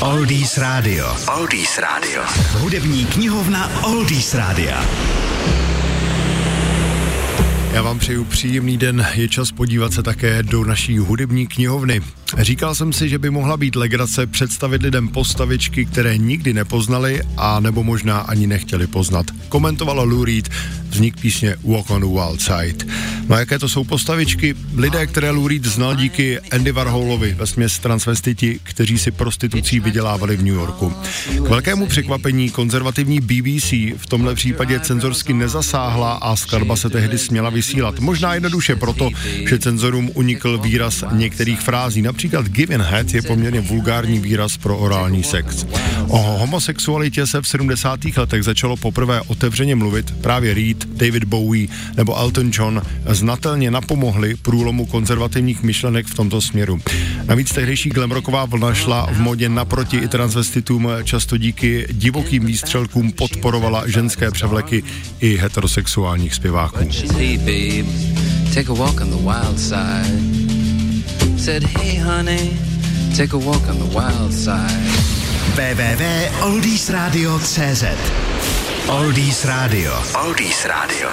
Oldies Radio. Oldies Radio. Hudební knihovna Oldies Rádia. Já vám přeju příjemný den, je čas podívat se také do naší hudební knihovny. Říkal jsem si, že by mohla být legrace představit lidem postavičky, které nikdy nepoznali a nebo možná ani nechtěli poznat. Komentovala Lou Reed vznik písně Walk on the Wild Side. No a jaké to jsou postavičky? Lidé, které Lou Reed znal díky Andy Warholovi, ve směs transvestiti, kteří si prostitucí vydělávali v New Yorku. K velkému překvapení konzervativní BBC v tomhle případě cenzorsky nezasáhla a skladba se tehdy směla vysílat. Možná jednoduše proto, že cenzorům unikl výraz některých frází. Například given head je poměrně vulgární výraz pro orální sex. O homosexualitě se v 70. letech začalo poprvé otevřeně mluvit právě Reed, David Bowie nebo Elton John znatelně napomohli průlomu konzervativních myšlenek v tomto směru. Navíc tehdejší glamrocková vlna šla v modě naproti i transvestitům, často díky divokým výstřelkům podporovala ženské převleky i heterosexuálních zpěváků. Hey babe, take a walk on the wild side. Said hey honey, take a walk on the wild side. www.oldiesradio.cz Oldies Radio. Oldies Radio.